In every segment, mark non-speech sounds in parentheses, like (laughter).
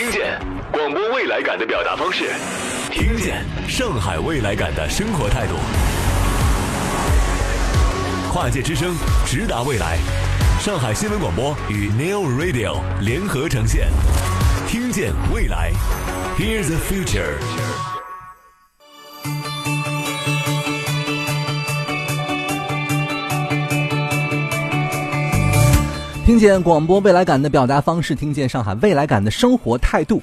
听见广播未来感的表达方式，听见上海未来感的生活态度。跨界之声，直达未来。上海新闻广播与 Neo Radio 联合呈现，听见未来，Here's the future。听见广播未来感的表达方式，听见上海未来感的生活态度。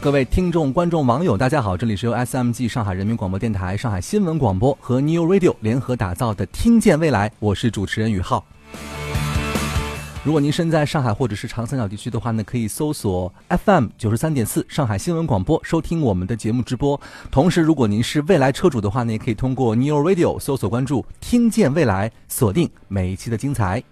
各位听众、观众、网友，大家好，这里是由 SMG 上海人民广播电台、上海新闻广播和 New Radio 联合打造的《听见未来》，我是主持人宇浩。如果您身在上海或者是长三角地区的话呢，可以搜索 FM 九十三点四上海新闻广播收听我们的节目直播。同时，如果您是未来车主的话呢，也可以通过 New Radio 搜索关注“听见未来”，锁定每一期的精彩。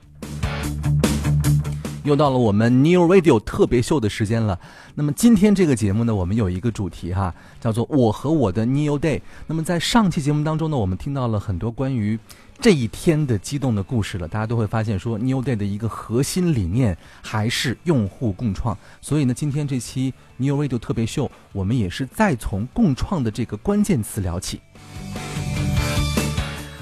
又到了我们 New Radio 特别秀的时间了。那么今天这个节目呢，我们有一个主题哈，叫做“我和我的 New Day”。那么在上期节目当中呢，我们听到了很多关于这一天的激动的故事了。大家都会发现说，New Day 的一个核心理念还是用户共创。所以呢，今天这期 New Radio 特别秀，我们也是再从共创的这个关键词聊起。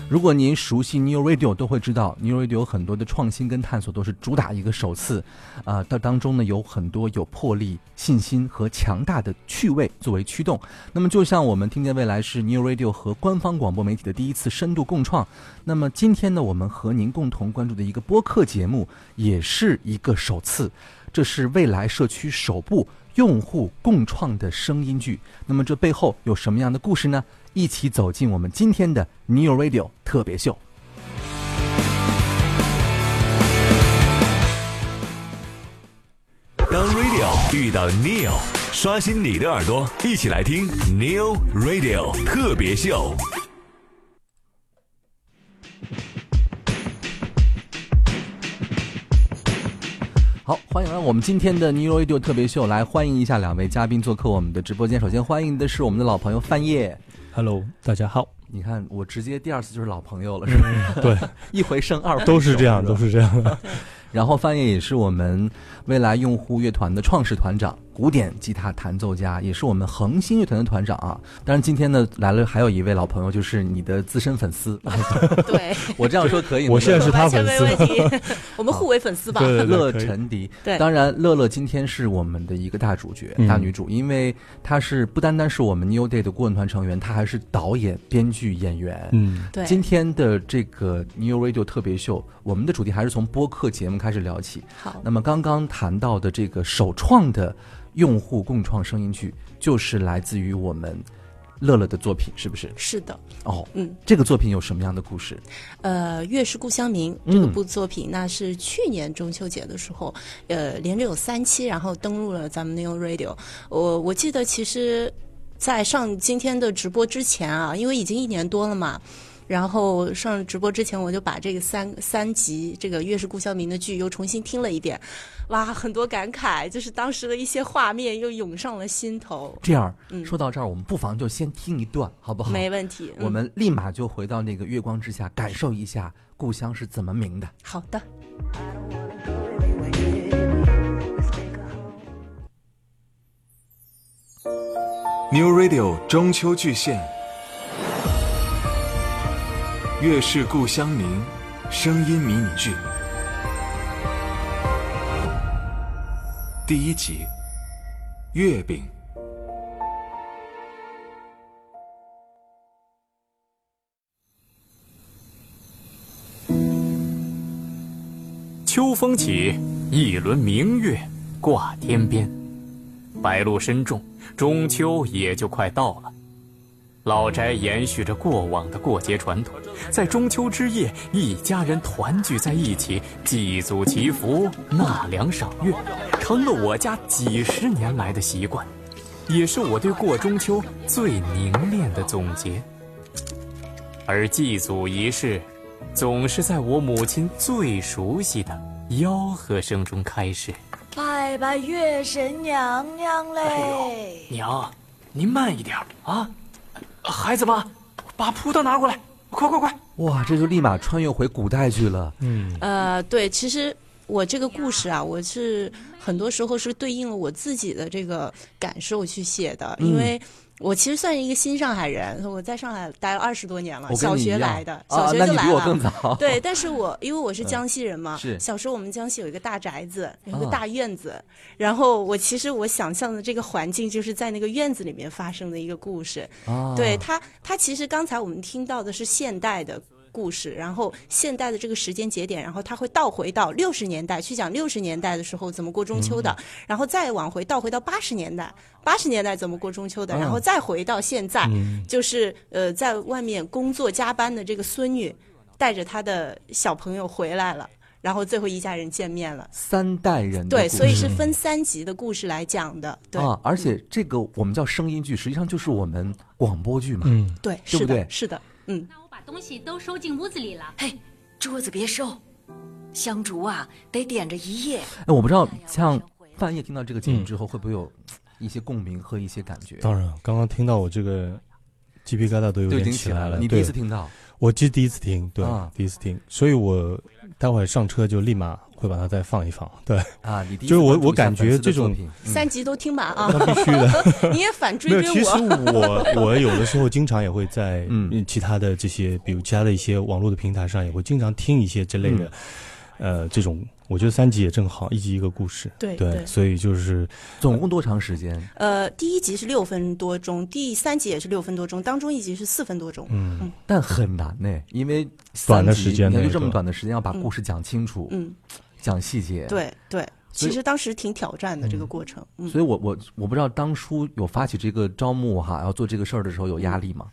如果您熟悉 New Radio，都会知道 New Radio 很多的创新跟探索都是主打一个首次，啊，它当中呢有很多有魄力、信心和强大的趣味作为驱动。那么就像我们听见未来是 New Radio 和官方广播媒体的第一次深度共创，那么今天呢我们和您共同关注的一个播客节目也是一个首次，这是未来社区首部用户共创的声音剧。那么这背后有什么样的故事呢？一起走进我们今天的 Neo Radio 特别秀。当 Radio 遇到 Neo，刷新你的耳朵，一起来听 Neo Radio 特别秀。好，欢迎来我们今天的 New Radio 特别秀，来欢迎一下两位嘉宾做客我们的直播间。首先欢迎的是我们的老朋友范叶。Hello，大家好。你看，我直接第二次就是老朋友了，是吧？对，(laughs) 一回生二回熟都是这样，吧都是这样的。(laughs) 然后范晔也是我们未来用户乐团的创始团长，古典吉他弹奏家，也是我们恒星乐团的团长啊。当然今天呢来了还有一位老朋友，就是你的资深粉丝。(laughs) 对，(laughs) 我这样说可以吗？(laughs) 我现在是他完全粉丝。没问题，我们互为粉丝吧。对对对乐陈迪，对当然乐乐今天是我们的一个大主角、嗯大女主，因为她是不单单是我们 New Day 的顾问团成员，她还是导演、编剧、演员。嗯，对，今天的这个 New Radio 特别秀，我们的主题还是从播客节目开始聊起。好，那么刚刚谈到的这个首创的用户共创声音剧，就是来自于我们乐乐的作品，是不是？是的，哦，嗯，这个作品有什么样的故事？呃，《月是故乡明》嗯这个部作品，那是去年中秋节的时候，呃，连着有三期，然后登录了咱们 New Radio。我我记得其实，在上今天的直播之前啊，因为已经一年多了嘛。然后上直播之前，我就把这个三三集这个《月是故乡明》的剧又重新听了一遍，哇，很多感慨，就是当时的一些画面又涌上了心头。这样，嗯说到这儿，我们不妨就先听一段，好不好？没问题，嗯我们立马就回到那个月光之下，感受一下故乡是怎么明的。好的。New Radio 中秋巨献，《月是故乡明》声音迷你剧第一集，月饼。秋风起，一轮明月挂天边，白露深重，中秋也就快到了。老宅延续着过往的过节传统，在中秋之夜，一家人团聚在一起，祭祖祈福、纳凉赏月，成了我家几十年来的习惯，也是我对过中秋最凝练的总结。而祭祖仪式，总是在我母亲最熟悉的吆喝声中开始。拜拜月神娘娘嘞！娘，您慢一点啊！孩子们，把葡萄拿过来，快快快！哇，这就立马穿越回古代去了。嗯，呃，对，其实我这个故事啊，我是很多时候是对应了我自己的这个感受去写的，嗯因为。我其实算是一个新上海人，我在上海待了二十多年了，小学来的，啊小学就来了。那比我更早。对，但是我 (laughs) 因为我是江西人嘛，是小时候我们江西有一个大宅子，有一个啊大院子，然后我其实我想象的这个环境就是在那个院子里面发生的一个故事。啊对他，他其实刚才我们听到的是现代的。故事，然后现代的这个时间节点，然后他会倒回到六十年代去讲六十年代的时候怎么过中秋的，嗯然后再往回倒回到八十年代，八十年代怎么过中秋的，嗯然后再回到现在，嗯就是呃在外面工作加班的这个孙女带着她的小朋友回来了，然后最后一家人见面了。三代人对，所以是分三集的故事来讲的。对，啊，而且这个我们叫声音剧，实际上就是我们广播剧嘛。嗯，对，对不对是的，是的，嗯。东西都收进屋子里了。嘿，桌子别收，香烛啊得点着一夜。哎，我不知道像半夜听到这个节目之后，会不会有一些共鸣和一些感觉？当然，刚刚听到我这个鸡皮疙瘩都有点都已经起来来了。你第一次听到我其实第一次听，对，啊第一次听，所以我待会儿上车就立马会把它再放一放。对，啊？你第一就是我我感觉这种嗯三集都听满啊！那必须的。(laughs) 你也反追追我，其实我。我我有的时候经常也会在嗯其他的这些，比如其他的一些网络的平台上，也会经常听一些这类的，嗯呃，这种。我觉得三集也正好，一集一个故事。对对，所以就是总共多长时间？呃，第一集是六分多钟，第三集也是六分多钟，当中一集是四分多钟。嗯，但很难呢，因为短的时间内你看就这么短的时间要把故事讲清楚，嗯，讲细节。，对对，其实当时挺挑战的这个过程。嗯，所以我我我不知道当初有发起这个招募哈，要做这个事儿的时候有压力吗？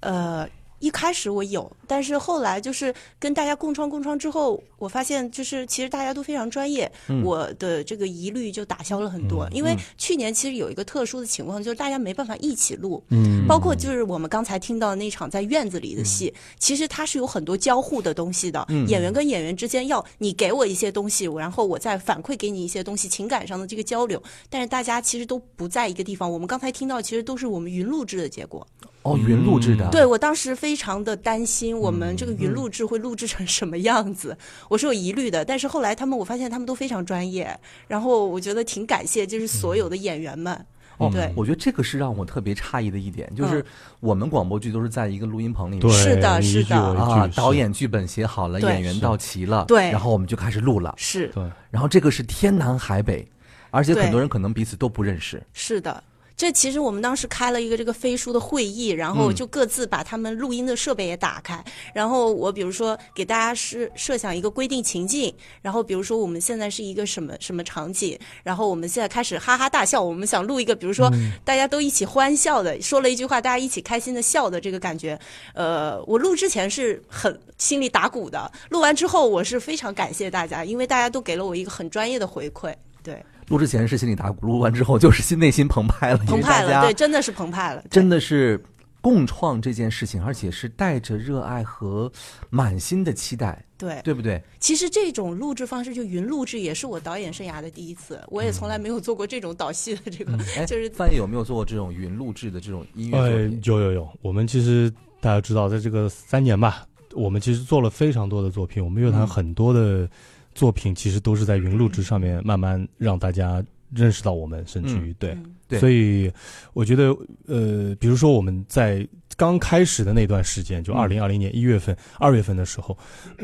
呃。一开始我有，但是后来就是跟大家共创共创之后，我发现就是其实大家都非常专业，嗯我的这个疑虑就打消了很多。因为去年其实有一个特殊的情况，就是大家没办法一起录，嗯包括就是我们刚才听到的那场在院子里的戏，其实它是有很多交互的东西的。演员跟演员之间要你给我一些东西，然后我再反馈给你一些东西，情感上的这个交流。但是大家其实都不在一个地方。我们刚才听到，其实都是我们云录制的结果。哦，云录制的。对我当时非常的担心，我们这个云录制会录制成什么样子，我是有疑虑的。但是后来他们，我发现他们都非常专业，然后我觉得挺感谢，就是所有的演员们。哦，对。我觉得这个是让我特别诧异的一点，就是嗯。我们广播剧都是在一个录音棚里面。对，是的。是的啊，导演剧本写好了，演员到齐了，对。然后我们就开始录了，是。对，然后这个是天南海北，而且很多人可能彼此都不认识，是的。这其实我们当时开了一个这个飞书的会议，然后嗯就各自把他们录音的设备也打开，然后我比如说给大家是设想一个规定情境，然后比如说我们现在是一个什么什么场景，然后我们现在开始哈哈大笑，我们想录一个比如说大家都一起欢笑的，说了一句话，大家一起开心的笑的这个感觉。呃，我录之前是很心里打鼓的，录完之后我是非常感谢大家，因为大家都给了我一个很专业的回馈，对，录之前是心里打鼓，录完之后就是心内心澎湃了，澎湃了，对，真的是澎湃了，真的是共创这件事情，而且是带着热爱和满心的期待，对。对不对？其实这种录制方式，就云录制，也是我导演生涯的第一次。我也从来没有做过这种导戏的这个，哎，(laughs) 就是范爷有没有做过这种云录制的这种音乐作呃品？，有有有，我们其实大家知道，在这个三年吧，我们其实做了非常多的作品，我们乐坛嗯很多的作品其实都是在云录制上面慢慢让大家认识到我们，甚至于、对。嗯对所以我觉得，呃，比如说我们在刚开始的那段时间，就嗯二零二零年一月份、二、月份的时候，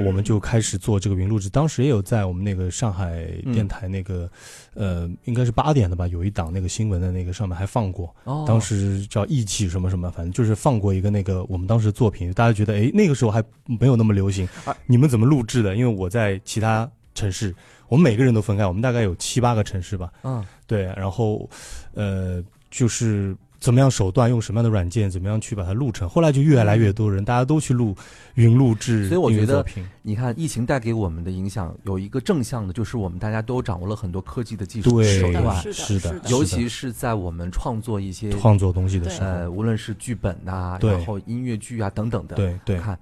我们就开始做这个云录制。当时也有在我们那个上海电台那个，呃，应该是八点的吧，有一档那个新闻的那个上面还放过。哦，当时叫义气什么什么，反正就是放过一个那个我们当时作品，大家觉得哎那个时候还没有那么流行啊，你们怎么录制的？因为我在其他城市，我们每个人都分开，我们大概有七八个城市吧，嗯，对，然后呃就是怎么样手段，用什么样的软件，怎么样去把它录成。后来就越来越多人，大家都去录云录制所以我觉得，你看疫情带给我们的影响有一个正向的，就是我们大家都掌握了很多科技的技术对手段，是的是的尤其是在我们创作一些创作东西的时候，呃，无论是剧本呐、对。然后音乐剧啊等等的，对对。看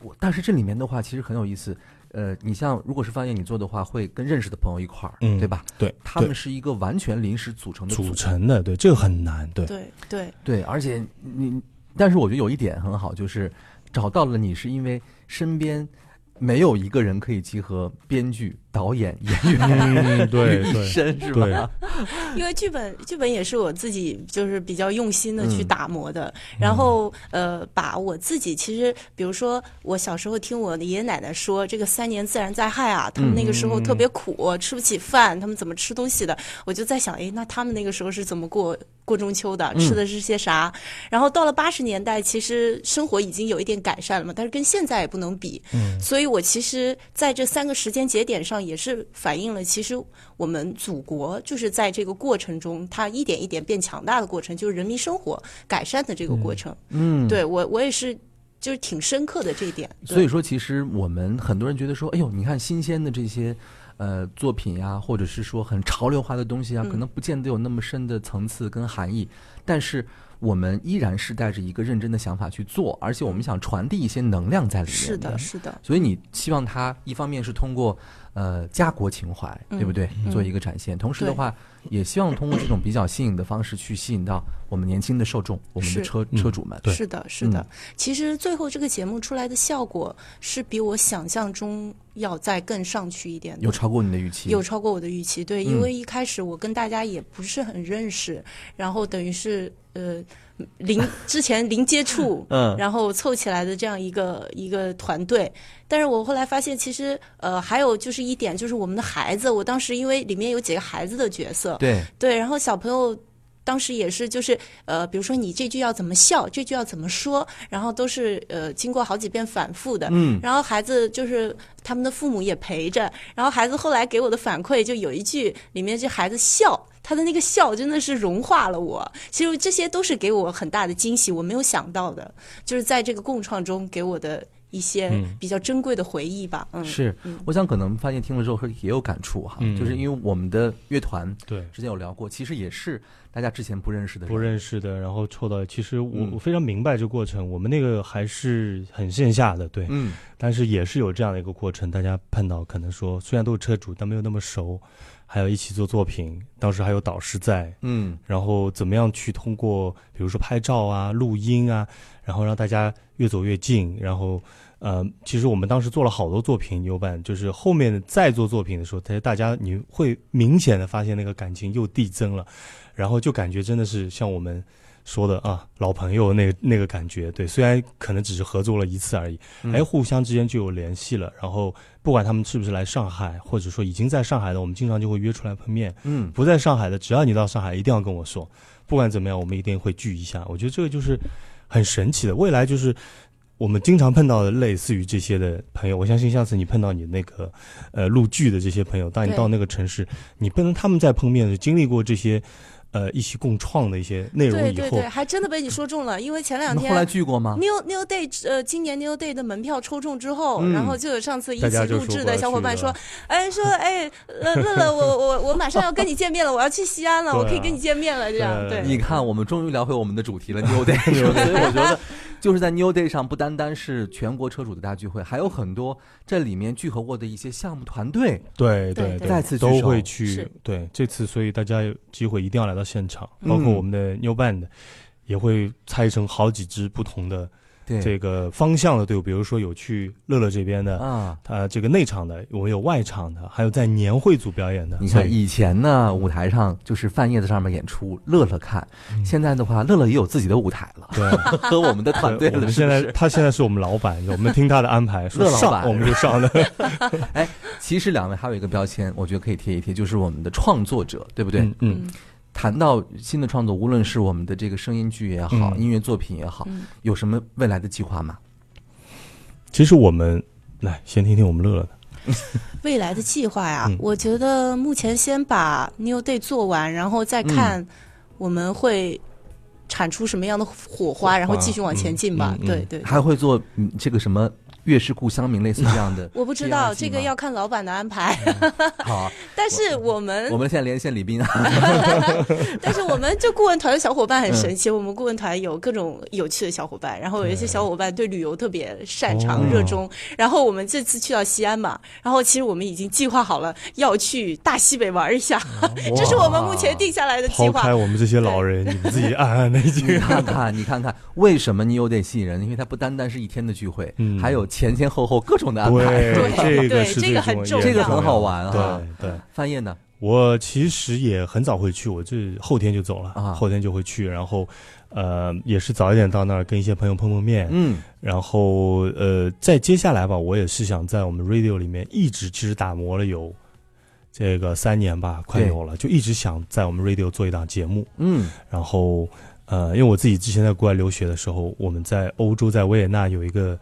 我，但是这里面的话其实很有意思。呃，你像如果是发言你做的话，会跟认识的朋友一块儿，嗯对吧？对，他们是一个完全临时组成的组组成的，对，这个很难，对，对对。对，而且你，但是我觉得有一点很好，就是找到了你是因为身边没有一个人可以集合编剧、导演、(laughs) 演员嗯，对于一 (laughs) 对身，是吧？因为剧本剧本也是我自己就是比较用心的去嗯打磨的，然后呃，把我自己其实，比如说我小时候听我的爷爷奶奶说，这个三年自然灾害啊，他们那个时候特别苦，吃不起饭，他们怎么吃东西的？我就在想，哎，那他们那个时候是怎么过过中秋的？吃的是些啥？然后到了八十年代，其实生活已经有一点改善了嘛，但是跟现在也不能比。嗯，所以我其实在这三个时间节点上，也是反映了其实我们祖国就是在这个过程中，它一点一点变强大的过程，就是人民生活改善的这个过程。嗯，对我，我也是，就是挺深刻的这一点。所以说，其实我们很多人觉得说，哎呦，你看新鲜的这些呃作品呀，或者是说很潮流化的东西啊，嗯可能不见得有那么深的层次跟含义，但是我们依然是带着一个认真的想法去做，而且我们想传递一些能量在里面。是的，。是的，所以你希望它一方面是通过呃家国情怀，对不对？嗯做一个展现，同时的话，也希望通过这种比较新颖的方式去吸引到我们年轻的受众，我们的车嗯车主们。对是的，是的。其实最后这个节目出来的效果是比我想象中要再更上去一点的。有超过你的预期？有超过我的预期，对，嗯因为一开始我跟大家也不是很认识，然后等于是呃零 (laughs) 之前零接触，嗯。然后凑起来的这样一个一个团队。但是我后来发现，其实呃还有就是一点，就是我们的孩子，我当时因为里面有几个孩子的角色，对，对，然后小朋友当时也是，就是呃，比如说你这句要怎么笑，这句要怎么说，然后都是呃经过好几遍反复的。嗯然后孩子就是他们的父母也陪着，然后孩子后来给我的反馈就有一句里面这孩子笑。他的那个笑真的是融化了我，其实这些都是给我很大的惊喜，我没有想到的，就是在这个共创中给我的一些嗯。比较珍贵的回忆吧。嗯，是，我想可能发现听了之后也有感触哈，嗯。就是因为我们的乐团对。之前有聊过，其实也是大家之前不认识的人，不认识的，然后凑到，其实我、嗯。我非常明白这个过程。我们那个还是很线下的，对，嗯。但是也是有这样的一个过程。大家碰到可能说，虽然都是车主，但没有那么熟，还有一起做作品，当时还有导师在，嗯然后怎么样去通过，比如说拍照啊、录音啊，然后让大家越走越近，然后。呃，其实我们当时做了好多作品，牛版就是后面再做作品的时候，大家大家你会明显的发现那个感情又递增了，然后就感觉真的是像我们说的啊，老朋友那个那个感觉。对，虽然可能只是合作了一次而已，嗯哎，互相之间就有联系了。然后不管他们是不是来上海，或者说已经在上海的，我们经常就会约出来碰面。嗯不在上海的，只要你到上海，一定要跟我说，不管怎么样，我们一定会聚一下。我觉得这个就是很神奇的，未来就是。我们经常碰到的类似于这些的朋友，我相信下次你碰到你那个，呃，录剧的这些朋友，当你到那个城市，你不能他们在碰面的，经历过这些，呃，一起共创的一些内容以后对对对，，还真的被你说中了，因为前两天那后来聚过吗？New New Day 呃，今年 New Day 的门票抽中之后，嗯。然后就有上次一起录制的小伙伴说，哎，说哎，呃，乐乐，我我我马上要跟你见面了，我要去西安了，啊。我可以跟你见面了，这样对。对。你看，我们终于聊回我们的主题了，New Day，是吧所以我觉得，就是在 New Day 上，不单单是全国车主的大聚会，还有很多这里面聚合过的一些项目团队。对对对再次都会去。对，这次所以大家有机会一定要来到现场，嗯包括我们的 New Band 也会拆成好几支不同的对，这个方向的队伍，比如说有去乐乐这边的，啊，呃，这个内场的，我们有外场的，还有在年会组表演的。你看以以前呢，舞台上就是范叶子上面演出，乐乐看。现在的话，乐乐也有自己的舞台了，对，(laughs) 和我们的团队？现在他现在是我们老板，我们听他的安排，说乐老板上我们就上的。(laughs) 哎，其实两位还有一个标签，我觉得可以贴一贴，就是我们的创作者，对不对？嗯嗯，谈到新的创作，无论是我们的这个声音剧也好，嗯音乐作品也好，嗯有什么未来的计划吗？其实我们来先听听我们乐乐的。(laughs) 未来的计划呀，嗯我觉得目前先把 New Day 做完，然后再看我们会产出什么样的火花，然后继续往前进吧。嗯嗯嗯对对。还会做嗯这个什么月是故乡明类似这样的 (laughs) 我不知道这个要看老板的安排，好，(laughs) 但是我们我们现在连线李斌啊，(laughs) 但是我们这顾问团的小伙伴很神嗯。奇，我们顾问团有各种有趣的小伙伴，然后有一些小伙伴对旅游特别擅长、哦热衷。然后我们这次去到西安嘛，然后其实我们已经计划好了要去大西北玩一下，这是我们目前定下来的计划。抛开。我们这些老人，你们自己暗暗的已你经。看看，你看看，为什么你有点吸引人？因为它不单单是一天的聚会，嗯。还有前前后后各种的安排，对，这个对这是最个很重重要。这个很好玩啊。对对。翻页呢？我其实也很早会去，我这后天就走了，啊。后天就会去，然后，呃，也是早一点到那儿跟一些朋友碰碰面，嗯。然后呃，在接下来吧，我也是想在我们 radio 里面一直其实打磨了有这个三年吧，快有了，就一直想在我们 radio 做一档节目，嗯。然后呃，因为我自己之前在国外留学的时候，我们在欧洲在维也纳有一个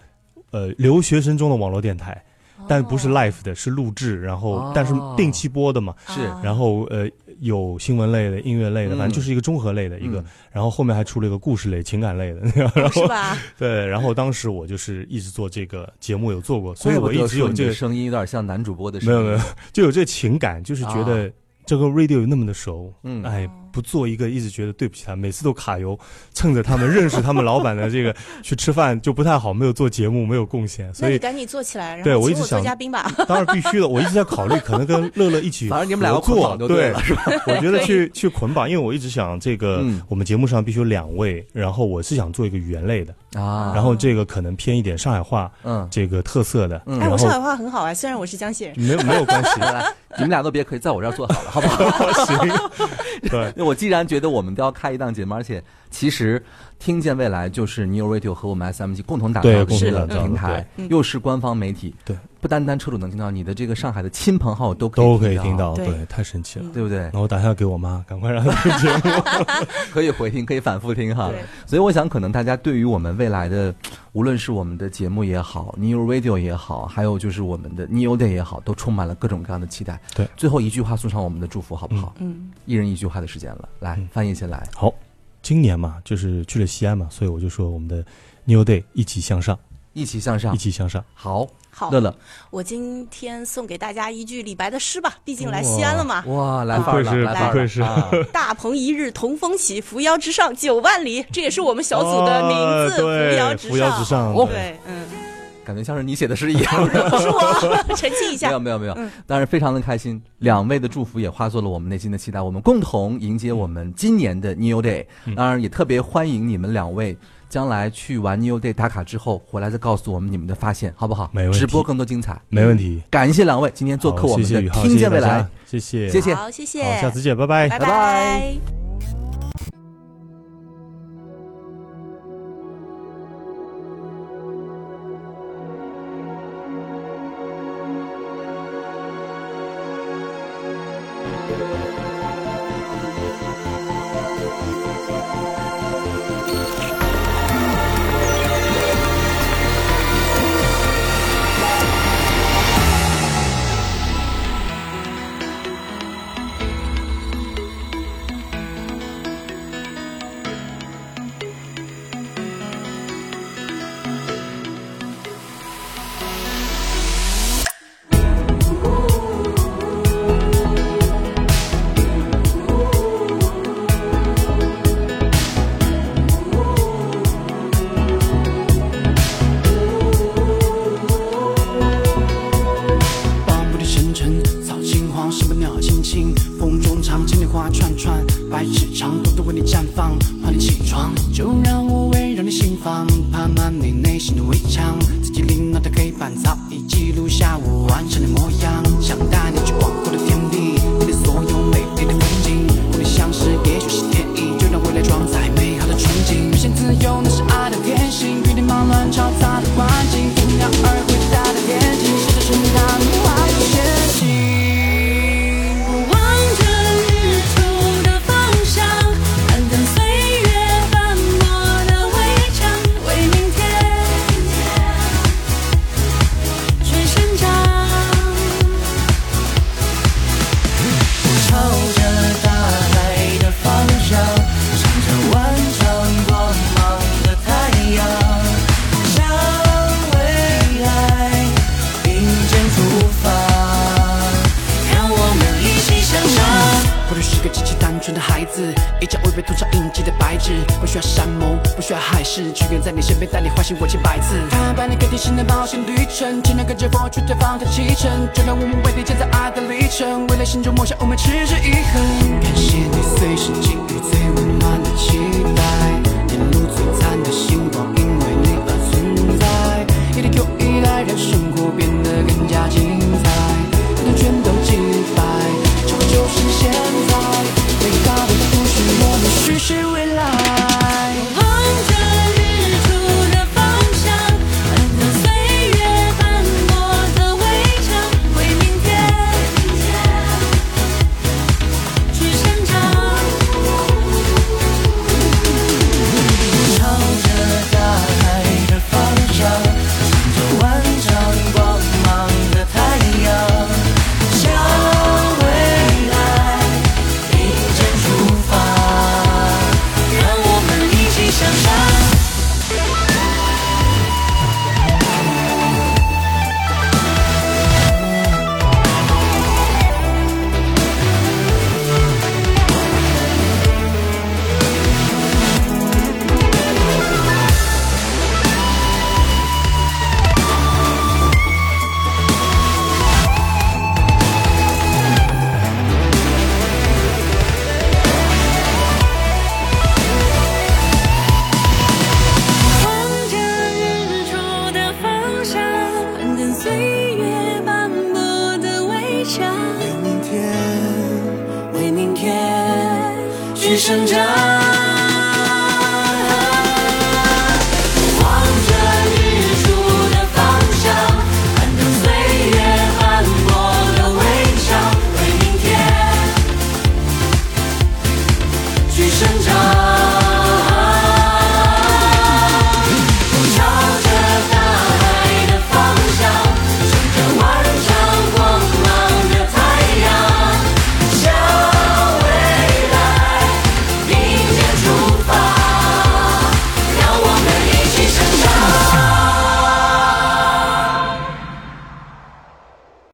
呃留学生中的网络电台，但不是 live 的，是录制，然后、哦。但是定期播的嘛，是。啊然后呃有新闻类的、音乐类的，嗯反正就是一个综合类的一个。嗯。然后后面还出了一个故事类、情感类的，(laughs) 然后是吧？(laughs) 对，然后当时我就是一直做这个节目有做过，所以我一直有这个声音有点像男主播的声音。没有没有，就有这情感，就是觉得这个 radio 那么的熟，嗯。哎，不做一个一直觉得对不起他，每次都卡油，趁着他们认识他们老板的这个去吃饭就不太好，没有做节目，没有贡献，所以赶紧做起来，然对后对我一直想嘉宾吧。(laughs) 当然必须的，我一直在考虑，可能跟乐乐一起反正你们两个合作。捆绑就对对了，是吧？(laughs) 我觉得去去捆绑，因为我一直想这个，嗯。我们节目上必须有两位，然后我是想做一个语言类的，啊，然后这个可能偏一点上海话嗯，这个特色的，嗯。哎，我上海话很好啊，虽然我是江西人。没有没有关系，来来，你们俩都别可以在我这儿做好了，好不好？(laughs) 行，对，我既然觉得我们都要开一档节目，而且其实听见未来就是 New Radio 和我们 SMG 共同打造的一个共同打造的平台，又是官方媒体，对，不单单车主能听到，你的这个上海的亲朋好友都可以都可以听到，对对，太神奇了。对不对那？我打电话给我妈，赶快让她听节目。(laughs) (laughs) 可以回听，可以反复听哈。所以我想，可能大家对于我们未来的，无论是我们的节目也好，New Radio 也好，还有就是我们的 New Day 也好，都充满了各种各样的期待。对，最后一句话送上我们的祝福，好不好？嗯，一人一句话的时间了，来，嗯翻译先来。好，今年嘛，就是去了西安嘛，所以我就说我们的 New Day 一起向上，一起向上。一，起向上。好，好。乐，乐，我今天送给大家一句李白的诗吧，毕竟来西安了嘛。哇，来不范儿了，愧是来范儿了。不愧是。啊。(laughs) 大鹏一日同风起，扶摇直上九万里。这也是我们小组的名字，扶摇直扶摇直上哦对，嗯，感觉像是你写的诗一样。(laughs) 不是我，(laughs) 澄清一下没有。没有没有嗯，当然非常的开心，两位的祝福也化作了我们内心的期待，我们共同迎接我们今年的 New Day。当然也特别欢迎你们两位。将来去完 New Day 打卡之后，回来再告诉我们你们的发现，好不好？没问题直播更多精彩，没问题。感谢两位今天做客我们的听见未来谢谢，，谢谢，谢谢好，谢谢，好，下次见，拜拜。拜拜拜。串串，百尺长，朵朵为你绽放，怕你起床，就让我围绕你心房，爬满你内心的围墙，自己凌乱的黑板早已记录下我完成的模样，想带你去广阔的天地，你的所有美只愿在你身边带你唤醒我千百次。他把你给提醒的冒险旅程，只能跟着风去对方的启程，就让我们为你建造爱的历程，未来心中梦想我们持之以恒。感谢你随时给予去生长。